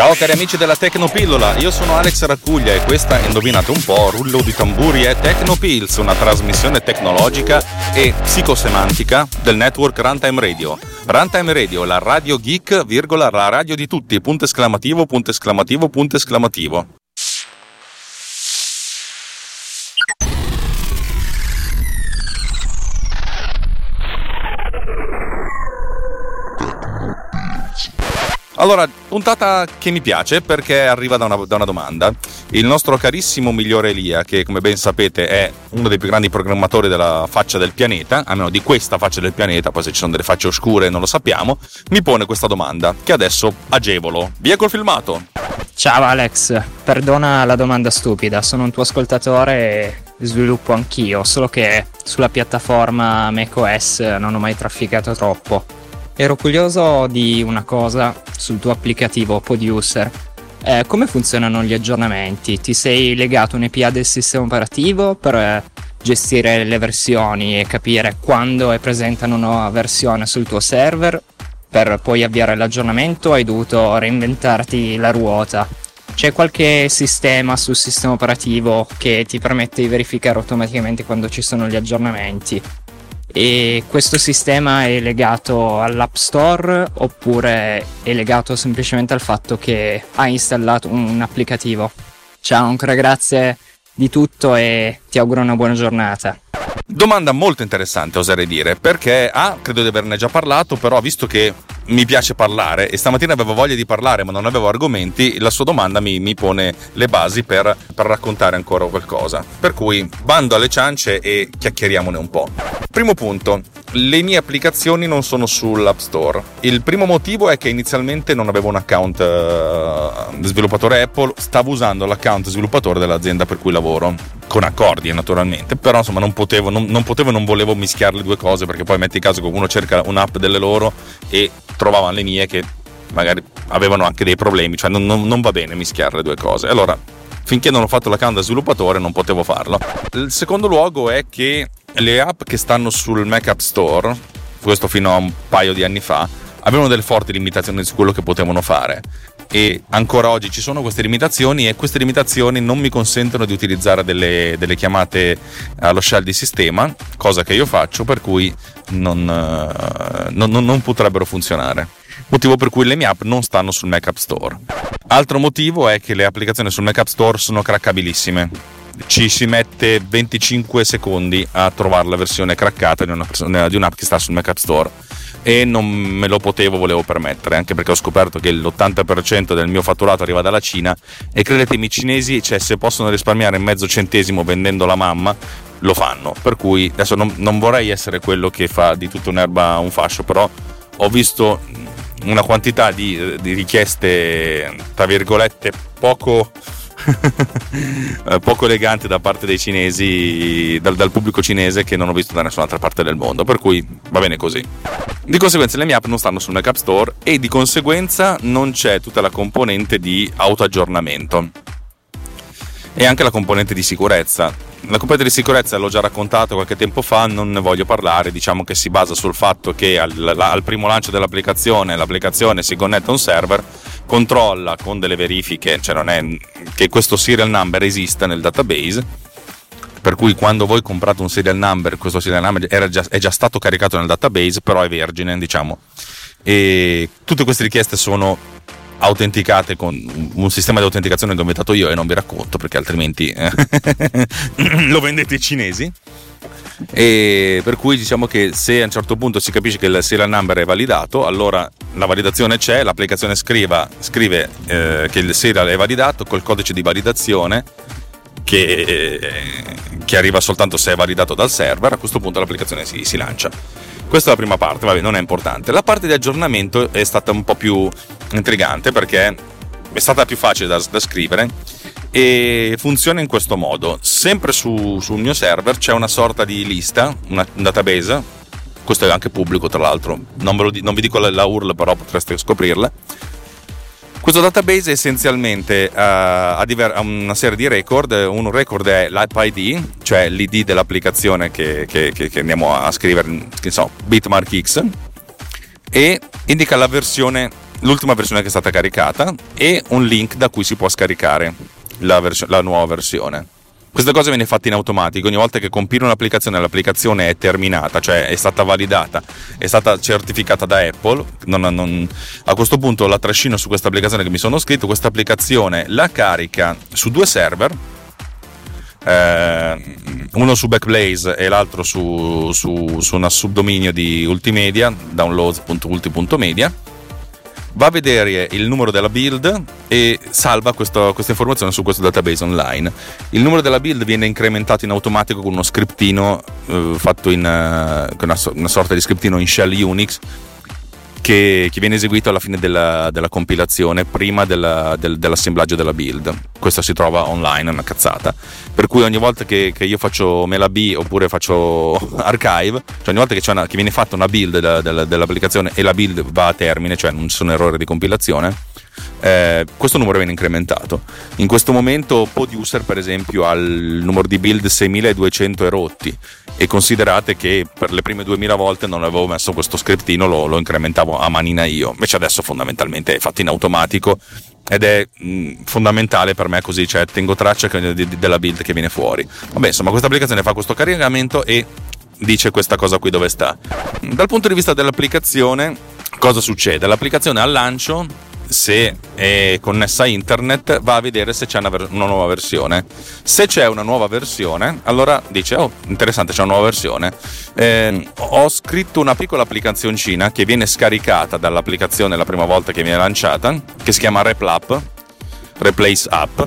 Ciao cari amici della Tecnopillola, io sono Alex Raccuglia e questa, indovinate un po', rullo di tamburi è Tecnopills, una trasmissione tecnologica e psicosemantica del network Runtime Radio. Runtime Radio, la radio geek, virgola, la radio di tutti, punto esclamativo, punto esclamativo, punto esclamativo. Allora, puntata che mi piace perché arriva da una, da una, domanda. Il nostro carissimo migliore Elia, che come ben sapete è uno dei più grandi programmatori della faccia del pianeta, almeno di questa faccia del pianeta, poi se ci sono delle facce oscure non lo sappiamo, mi pone questa domanda che adesso agevolo. Via col filmato! Ciao Alex, perdona la domanda stupida, sono un tuo ascoltatore e sviluppo anch'io, solo che sulla piattaforma macOS non ho mai trafficato troppo Ero curioso di una cosa sul tuo applicativo Poduser. Eh, come funzionano gli aggiornamenti? Ti sei legato un API del sistema operativo per eh, gestire le versioni e capire quando è presente una nuova versione sul tuo server? Per poi avviare l'aggiornamento hai dovuto reinventarti la ruota. C'è qualche sistema sul sistema operativo che ti permette di verificare automaticamente quando ci sono gli aggiornamenti? E questo sistema è legato all'App Store oppure è legato semplicemente al fatto che hai installato un applicativo. Ciao, ancora grazie di tutto e ti auguro una buona giornata. Domanda molto interessante, oserei dire, perché A, credo di averne già parlato, però visto che mi piace parlare e stamattina avevo voglia di parlare ma non avevo argomenti, la sua domanda mi, mi pone le basi per, per, raccontare ancora qualcosa. Per cui bando alle ciance e chiacchieriamone un po'. Primo punto, le mie applicazioni non sono sull'App Store. Il primo motivo è che inizialmente non avevo un account uh, sviluppatore Apple, stavo usando l'account sviluppatore dell'azienda per cui lavoro, con accordi naturalmente, però insomma non potevo, non, non potevo, non volevo mischiare le due cose perché poi metti caso che uno cerca un'app delle loro e trovavano le mie che magari avevano anche dei problemi, cioè non, non, non va bene mischiare le due cose. Allora, finché non ho fatto l'account da sviluppatore non potevo farlo. Il secondo luogo è che le app che stanno sul Mac App Store, questo fino a un paio di anni fa, avevano delle forti limitazioni su quello che potevano fare e ancora oggi ci sono queste limitazioni e queste limitazioni non mi consentono di utilizzare delle, delle chiamate allo shell di sistema, cosa che io faccio per cui non, uh, non, non potrebbero funzionare. Motivo per cui le mie app non stanno sul Mac App Store. Altro motivo è che le applicazioni sul Mac App Store sono craccabilissime ci si mette 25 secondi a trovare la versione craccata di, una, di un'app che sta sul Mac App Store e non me lo potevo, volevo permettere, anche perché ho scoperto che l'80% del mio fatturato arriva dalla Cina e credetemi i cinesi, cioè se possono risparmiare mezzo centesimo vendendo la mamma, lo fanno. Per cui adesso non, non vorrei essere quello che fa di tutta un'erba un fascio, però ho visto una quantità di, di richieste, tra virgolette, poco poco elegante da parte dei cinesi, dal, dal, pubblico cinese che non ho visto da nessun'altra parte del mondo, per cui va bene così. Di conseguenza le mie app non stanno sul Mac App Store e di conseguenza non c'è tutta la componente di autoaggiornamento e anche la componente di sicurezza. La componente di sicurezza l'ho già raccontato qualche tempo fa, non ne voglio parlare, diciamo che si basa sul fatto che al, al primo lancio dell'applicazione l'applicazione si connette a un server controlla con delle verifiche, cioè non è che questo serial number esista nel database, per cui quando voi comprate un serial number, questo serial number già, è già stato caricato nel database, però è vergine, diciamo. E tutte queste richieste sono autenticate con un sistema di autenticazione che ho inventato io e non vi racconto perché altrimenti eh, lo vendete ai cinesi e per cui diciamo che se a un certo punto si capisce che il serial number è validato allora la validazione c'è l'applicazione scriva, scrive eh, che il serial è validato col codice di validazione che, che, arriva soltanto se è validato dal server a questo punto l'applicazione si, si lancia questa è la prima parte, vabbè, non è importante. La parte di aggiornamento è stata un po' più intrigante perché è stata più facile da, da scrivere e funziona in questo modo. Sempre su, sul mio server c'è una sorta di lista, una, un database, questo è anche pubblico tra l'altro, non, lo, non vi dico la, la URL però potreste scoprirla. Questo database essenzialmente ha, diver- ha, una serie di record, un record è l'ID, cioè l'ID dell'applicazione che, che, che, che andiamo a scrivere, che so, Bitmark X, e indica la versione l'ultima versione che è stata caricata e un link da cui si può scaricare la, vers- la nuova versione. Queste cose vengono fatte in automatico, ogni volta che compilo un'applicazione l'applicazione è terminata, cioè è stata validata, è stata certificata da Apple, non, non, a questo punto la trascino su questa applicazione che mi sono scritto, questa applicazione la carica su due server, eh, uno su Backblaze e l'altro su, su, su un subdominio di Ultimedia, downloads.ulti.media va a vedere il numero della build e salva questo, questa informazione su questo database online. Il numero della build viene incrementato in automatico con uno scriptino eh, fatto in uh, una, una, sorta di scriptino in shell Unix che, che viene eseguito alla fine della, della compilazione, prima della, del, dell'assemblaggio della build. Questa si trova online, è una cazzata. Per cui ogni volta che, che io faccio Mela B oppure faccio archive, cioè ogni volta che, una, che viene fatta una build della, della, dell'applicazione e la build va a termine, cioè non ci sono errori di compilazione, eh, questo numero viene incrementato. In questo momento Poduser, per esempio, ha il numero di build 6200 erotti e considerate che per le prime 2000 volte non avevo messo questo scriptino, lo, lo incrementavo a manina io, invece adesso fondamentalmente è fatto in automatico ed è mh, fondamentale per me così, cioè tengo traccia di, di, della build che viene fuori. Vabbè, insomma, questa applicazione fa questo caricamento e dice questa cosa qui dove sta. Dal punto di vista dell'applicazione, cosa succede? L'applicazione al lancio se è connessa a internet va a vedere se c'è una, ver- una, nuova versione. Se c'è una nuova versione, allora dice: Oh, interessante, c'è una nuova versione. Eh, ho scritto una piccola applicazioncina che viene scaricata dall'applicazione la prima volta che viene lanciata, che si chiama RepLap, Replace App.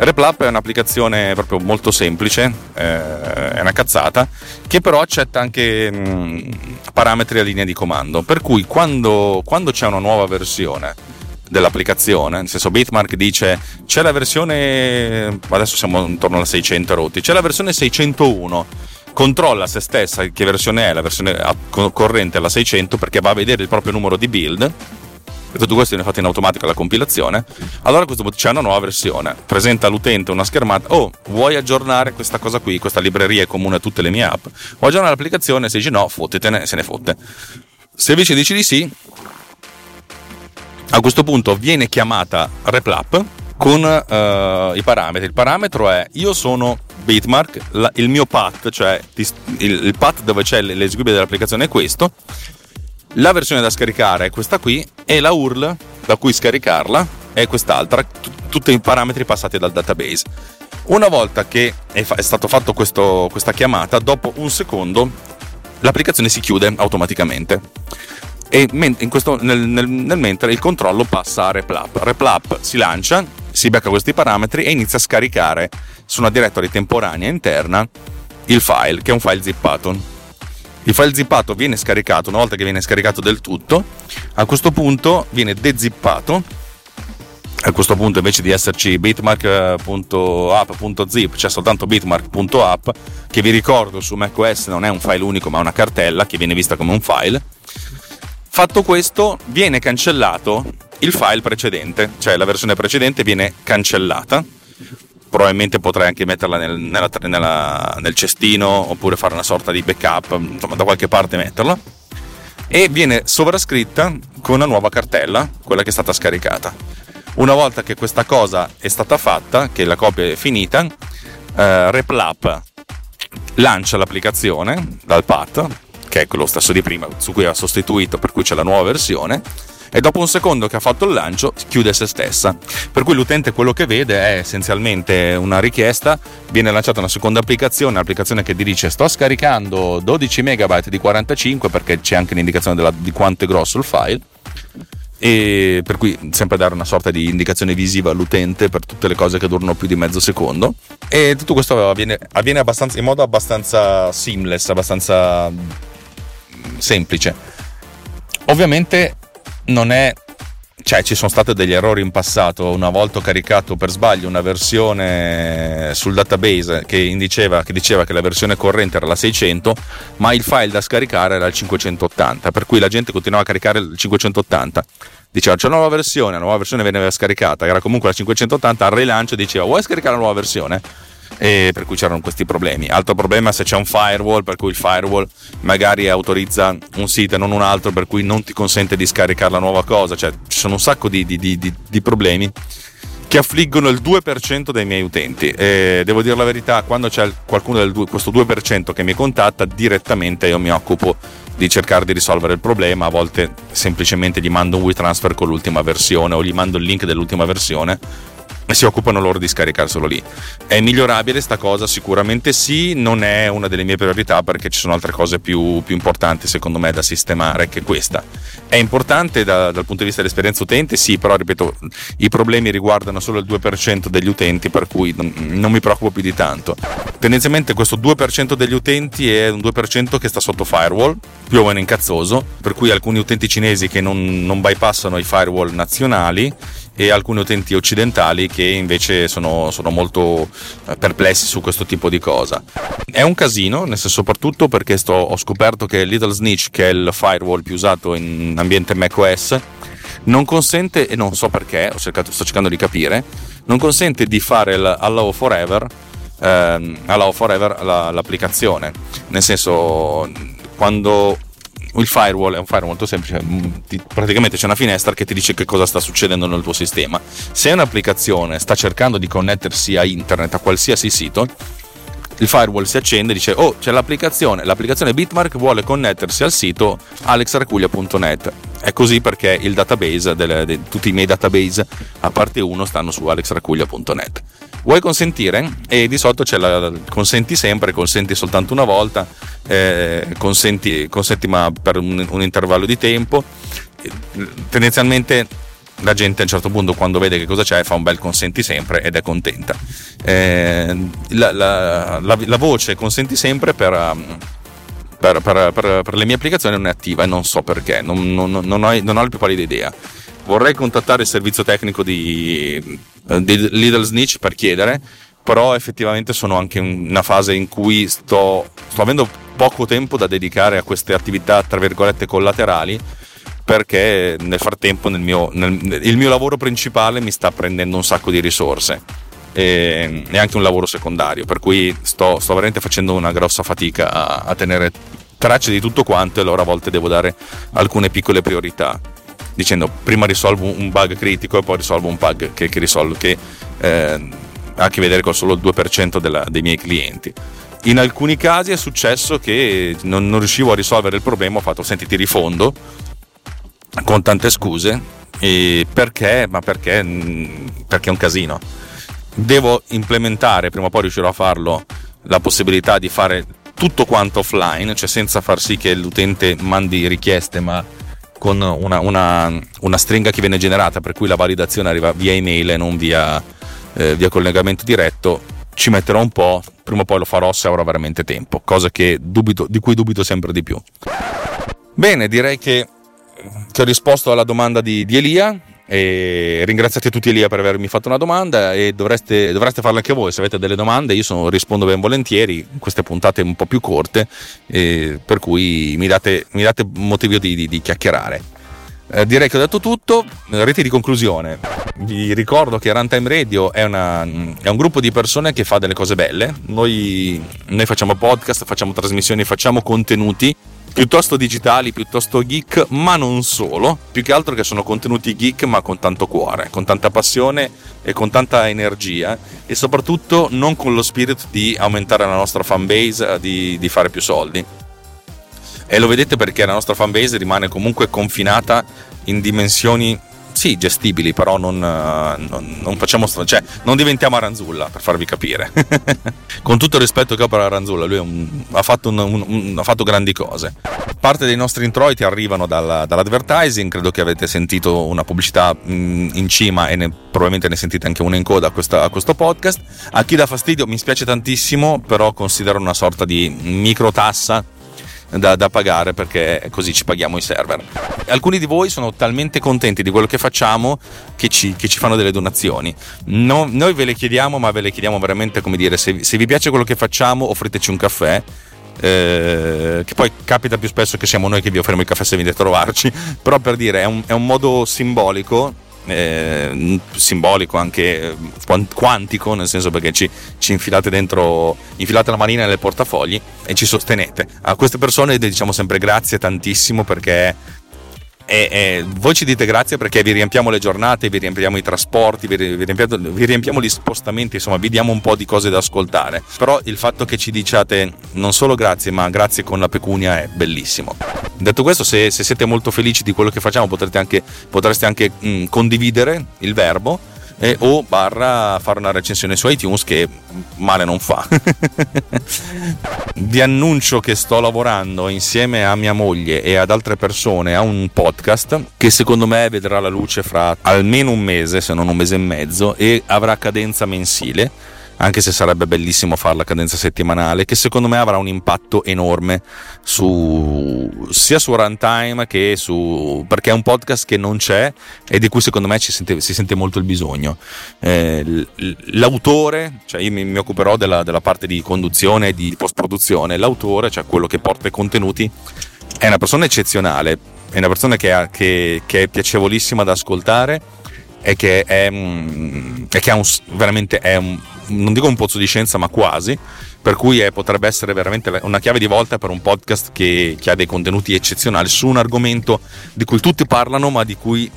RepLap è un'applicazione proprio molto semplice, eh, è una cazzata, che però accetta anche mh, mm, parametri a linea di comando. Per cui quando, quando c'è una nuova versione dell'applicazione, nel senso Bitmark dice c'è la versione, adesso siamo intorno alla 600 rotti, c'è la versione 601, controlla se stessa che versione è, la versione corrente alla 600 perché va a vedere il proprio numero di build e tutto questo viene fatto in automatico alla compilazione, allora a questo punto c'è una nuova versione, presenta all'utente una schermata, oh vuoi aggiornare questa cosa qui, questa libreria è comune a tutte le mie app, vuoi aggiornare l'applicazione, se dici no, fottetene, se ne fotte. Se invece dici di sì, a questo punto viene chiamata RepLap con uh, i parametri. Il parametro è io sono Bitmark, la, il mio path, cioè il, il path dove c'è l'eseguibile dell'applicazione è questo, la versione da scaricare è questa qui e la URL da cui scaricarla è quest'altra, t- tutti i parametri passati dal database. Una volta che è, fa- è stato fatto questo, questa chiamata, dopo un secondo l'applicazione si chiude automaticamente e questo, nel, nel, nel, mentre il controllo passa a RepLap. RepLap si lancia, si becca questi parametri e inizia a scaricare su una directory temporanea interna il file, che è un file zippato. Il file zippato viene scaricato, una volta che viene scaricato del tutto, a questo punto viene dezippato. A questo punto invece di esserci bitmark.app.zip c'è soltanto bitmark.app che vi ricordo su macOS non è un file unico ma una cartella che viene vista come un file Fatto questo, viene cancellato il file precedente, cioè la versione precedente viene cancellata. Probabilmente potrai anche metterla nel, nella, nella, nel cestino oppure fare una sorta di backup, insomma, da qualche parte metterla. E viene sovrascritta con una nuova cartella, quella che è stata scaricata. Una volta che questa cosa è stata fatta, che la copia è finita, eh, RepLap lancia l'applicazione dal path che è quello stesso di prima, su cui ha sostituito, per cui c'è la nuova versione. E dopo un secondo che ha fatto il lancio chiude se stessa. Per cui l'utente quello che vede è essenzialmente una richiesta, viene lanciata una seconda applicazione, un'applicazione che dice sto scaricando 12 MB di 45 perché c'è anche l'indicazione della, di quanto è grosso il file e per cui sempre dare una sorta di indicazione visiva all'utente per tutte le cose che durano più di mezzo secondo e tutto questo avviene, avviene in modo abbastanza seamless, abbastanza semplice. Ovviamente non è cioè ci sono stati degli errori in passato. Una volta ho caricato per sbaglio una versione sul database che, indiceva, che diceva che la versione corrente era la 600, ma il file da scaricare era il 580, per cui la gente continuava a caricare il 580. Diceva c'è una nuova versione, la nuova versione veniva scaricata, era comunque la 580, al rilancio diceva vuoi scaricare la nuova versione? E per cui c'erano questi problemi. Altro problema se c'è un firewall, per cui il firewall magari autorizza un sito e non un altro, per cui non ti consente di scaricare la nuova cosa, cioè ci sono un sacco di, di, di, di problemi che affliggono il 2% dei miei utenti. E devo dire la verità, quando c'è qualcuno del 2, questo 2% che mi contatta, direttamente io mi occupo di cercare di risolvere il problema. A volte semplicemente gli mando un WeTransfer con l'ultima versione o gli mando il link dell'ultima versione si occupano loro di scaricarselo lì. È migliorabile sta cosa? Sicuramente sì, non è una delle mie priorità perché ci sono altre cose più, più importanti secondo me da sistemare che questa. È importante da, dal punto di vista dell'esperienza utente? Sì, però ripeto, i problemi riguardano solo il 2% degli utenti per cui non, non mi preoccupo più di tanto. Tendenzialmente questo 2% degli utenti è un 2% che sta sotto firewall, più o meno incazzoso, per cui alcuni utenti cinesi che non, non bypassano i firewall nazionali e alcuni utenti occidentali che invece sono, sono, molto eh, perplessi su questo tipo di cosa. È un casino, soprattutto perché sto, ho scoperto che Little Snitch, che è il firewall più usato in ambiente macOS, non consente, e non so perché, cercato, sto cercando di capire, non consente di fare l'allow forever, ehm, allow forever la, l'applicazione. Nel senso, quando il firewall è un firewall molto semplice, mm, praticamente c'è una finestra che ti dice che cosa sta succedendo nel tuo sistema. Se un'applicazione sta cercando di connettersi a internet, a qualsiasi sito, il firewall si accende e dice oh c'è l'applicazione, l'applicazione Bitmark vuole connettersi al sito alexracuglia.net. È così perché il database, delle, de, tutti i miei database a parte uno stanno su alexracuglia.net. Vuoi consentire? E di solito c'è la consenti sempre, consenti soltanto una volta, eh, consenti, consenti ma per un, un intervallo di tempo. Tendenzialmente la gente a un certo punto quando vede che cosa c'è fa un bel consenti sempre ed è contenta. Eh, la, la, la, la, voce consenti sempre per, um, per, per, per, le mie applicazioni non è attiva e non so perché, non, non, non, ho, non ho la più pallida idea. Vorrei contattare il servizio tecnico di, di Little Snitch per chiedere, però effettivamente sono anche in una fase in cui sto, sto avendo poco tempo da dedicare a queste attività tra virgolette collaterali perché nel frattempo nel mio, nel, il mio lavoro principale mi sta prendendo un sacco di risorse. E, e anche un lavoro secondario, per cui sto, sto veramente facendo una grossa fatica a, a, tenere traccia di tutto quanto e allora a volte devo dare alcune piccole priorità dicendo prima risolvo un bug critico e poi risolvo un bug che, che risolvo che eh, ha a che vedere con solo il 2% della, dei miei clienti in alcuni casi è successo che non, non, riuscivo a risolvere il problema ho fatto senti ti rifondo con tante scuse. E perché? Ma perché? Mm, perché è un casino. Devo implementare, prima o poi riuscirò a farlo, la possibilità di fare tutto quanto offline, cioè senza far sì che l'utente mandi richieste, ma con una, una, una stringa che viene generata, per cui la validazione arriva via email e non via, eh, via collegamento diretto. Ci metterò un po', prima o poi lo farò se avrò veramente tempo, cosa dubito, di cui dubito sempre di più. Bene, direi che che ho risposto alla domanda di, di Elia. E ringraziate tutti Elia per avermi fatto una domanda e dovreste, dovreste farla anche voi se avete delle domande io sono, rispondo ben volentieri in queste puntate un po' più corte per cui mi date, mi date motivo di, di, di chiacchierare eh, direi che ho detto tutto. Rete di conclusione. Vi ricordo che Runtime Radio è, una, è, un gruppo di persone che fa delle cose belle. Noi, noi facciamo podcast facciamo trasmissioni facciamo contenuti piuttosto digitali, piuttosto geek, ma non solo, più che altro che sono contenuti geek ma con tanto cuore, con tanta passione e con tanta energia. E soprattutto non con lo spirito di aumentare la nostra fanbase, di, di fare più soldi. E lo vedete perché la nostra fanbase rimane comunque confinata in dimensioni sì, gestibili, però non, eh, non, non, facciamo, cioè, non diventiamo Aranzulla, per farvi capire. Con tutto il rispetto che ho per Aranzulla, lui un, ha, fatto un, ha, fatto grandi cose. Parte dei nostri introiti arrivano dal, dall'advertising, credo che avete sentito una pubblicità mm, in cima e ne, probabilmente ne sentite anche una in coda a, questa, a questo podcast. A chi dà fastidio mi spiace tantissimo, però considero una sorta di micro tassa da, da, pagare perché così ci paghiamo i server. Alcuni di voi sono talmente contenti di quello che facciamo che ci, che ci fanno delle donazioni. No, noi ve le chiediamo, ma ve le chiediamo veramente come dire, se, se vi piace quello che facciamo offriteci un caffè. Eh, che poi capita più spesso che siamo noi che vi offriamo il caffè se venite a trovarci, però per dire è un, è un modo simbolico eh, simbolico, anche eh, quantico, nel senso perché ci, ci, infilate dentro, infilate la manina nel portafogli e ci sostenete. A queste persone diciamo sempre grazie tantissimo perché e, e, voi ci dite grazie perché vi riempiamo le giornate, vi riempiamo i trasporti, vi, riempiamo, vi, riempiamo, gli spostamenti, insomma vi diamo un po' di cose da ascoltare. Però il fatto che ci diciate non solo grazie, ma grazie con la pecunia è bellissimo. Detto questo, se, se siete molto felici di quello che facciamo, anche, potreste anche mh, condividere il verbo e, o barra fare una recensione su iTunes che male non fa. Vi annuncio che sto lavorando insieme a mia moglie e ad altre persone a un podcast che secondo me vedrà la luce fra almeno un mese, se non un mese e mezzo, e avrà cadenza mensile anche se sarebbe bellissimo farla a cadenza settimanale, che secondo me avrà un impatto enorme su, sia su runtime che su... perché è un podcast che non c'è e di cui secondo me sente, si sente molto il bisogno. Eh, l'autore, cioè io mi, mi occuperò della, della, parte di conduzione e di post-produzione, l'autore, cioè quello che porta i contenuti, è una persona eccezionale, è una persona che, ha, che, che è piacevolissima da ascoltare e che è, mm, e che ha un, veramente è un, non dico un pozzo di scienza, ma quasi. Per cui è, potrebbe essere veramente una chiave di volta per un podcast che, che ha dei contenuti eccezionali su un argomento di cui tutti parlano, ma di cui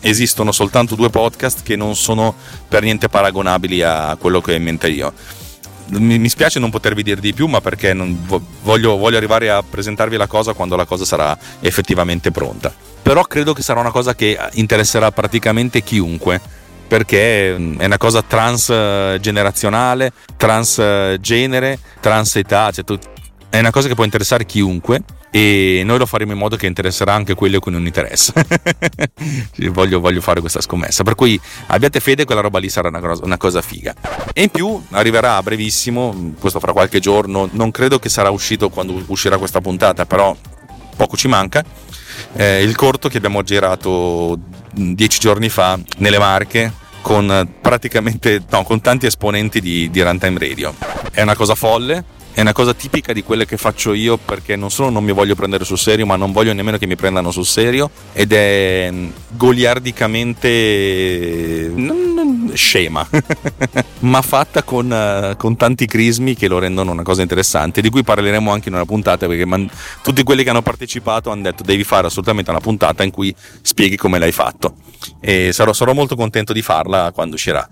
esistono soltanto due podcast che non sono per niente paragonabili a quello che ho in mente io. Mi, mi spiace non potervi dire di più, ma perché voglio, voglio arrivare a presentarvi la cosa quando la cosa sarà effettivamente pronta. Però credo che sarà una cosa che interesserà praticamente chiunque perché mm, è una cosa transgenerazionale, transgenere, transetà, cioè è una cosa che può interessare chiunque e noi lo faremo in modo che interesserà anche quelli a cui non interessa. voglio, voglio, fare questa scommessa. Per cui abbiate fede, quella roba lì sarà una cosa, una cosa, figa. E in più arriverà a brevissimo, questo fra qualche giorno, non credo che sarà uscito quando uscirà questa puntata, però poco ci manca. Eh, il corto che abbiamo girato dieci giorni fa nelle Marche con praticamente no, con tanti esponenti di, di Runtime Radio. È una cosa folle, è una cosa tipica di quelle che faccio io perché non solo non mi voglio prendere sul serio, ma non voglio nemmeno che mi prendano sul serio ed è mm, goliardicamente scema, ma fatta con, uh, con, tanti crismi che lo rendono una cosa interessante, di cui parleremo anche in una puntata perché man- tutti quelli che hanno partecipato hanno detto devi fare assolutamente una puntata in cui spieghi come l'hai fatto e sarò, sarò molto contento di farla quando uscirà.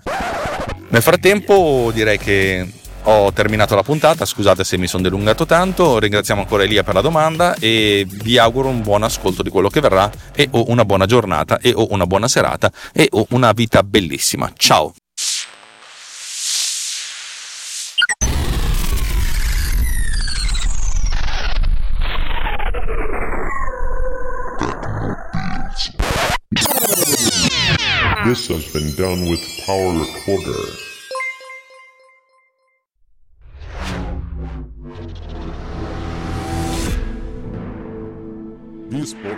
Nel frattempo direi che ho terminato la puntata, scusate se mi sono dilungato tanto, ringraziamo ancora Elia per la domanda e vi auguro un buon ascolto di quello che verrà e o una buona giornata e o una buona serata e o una vita bellissima. Ciao! This has been done with Power Recorder.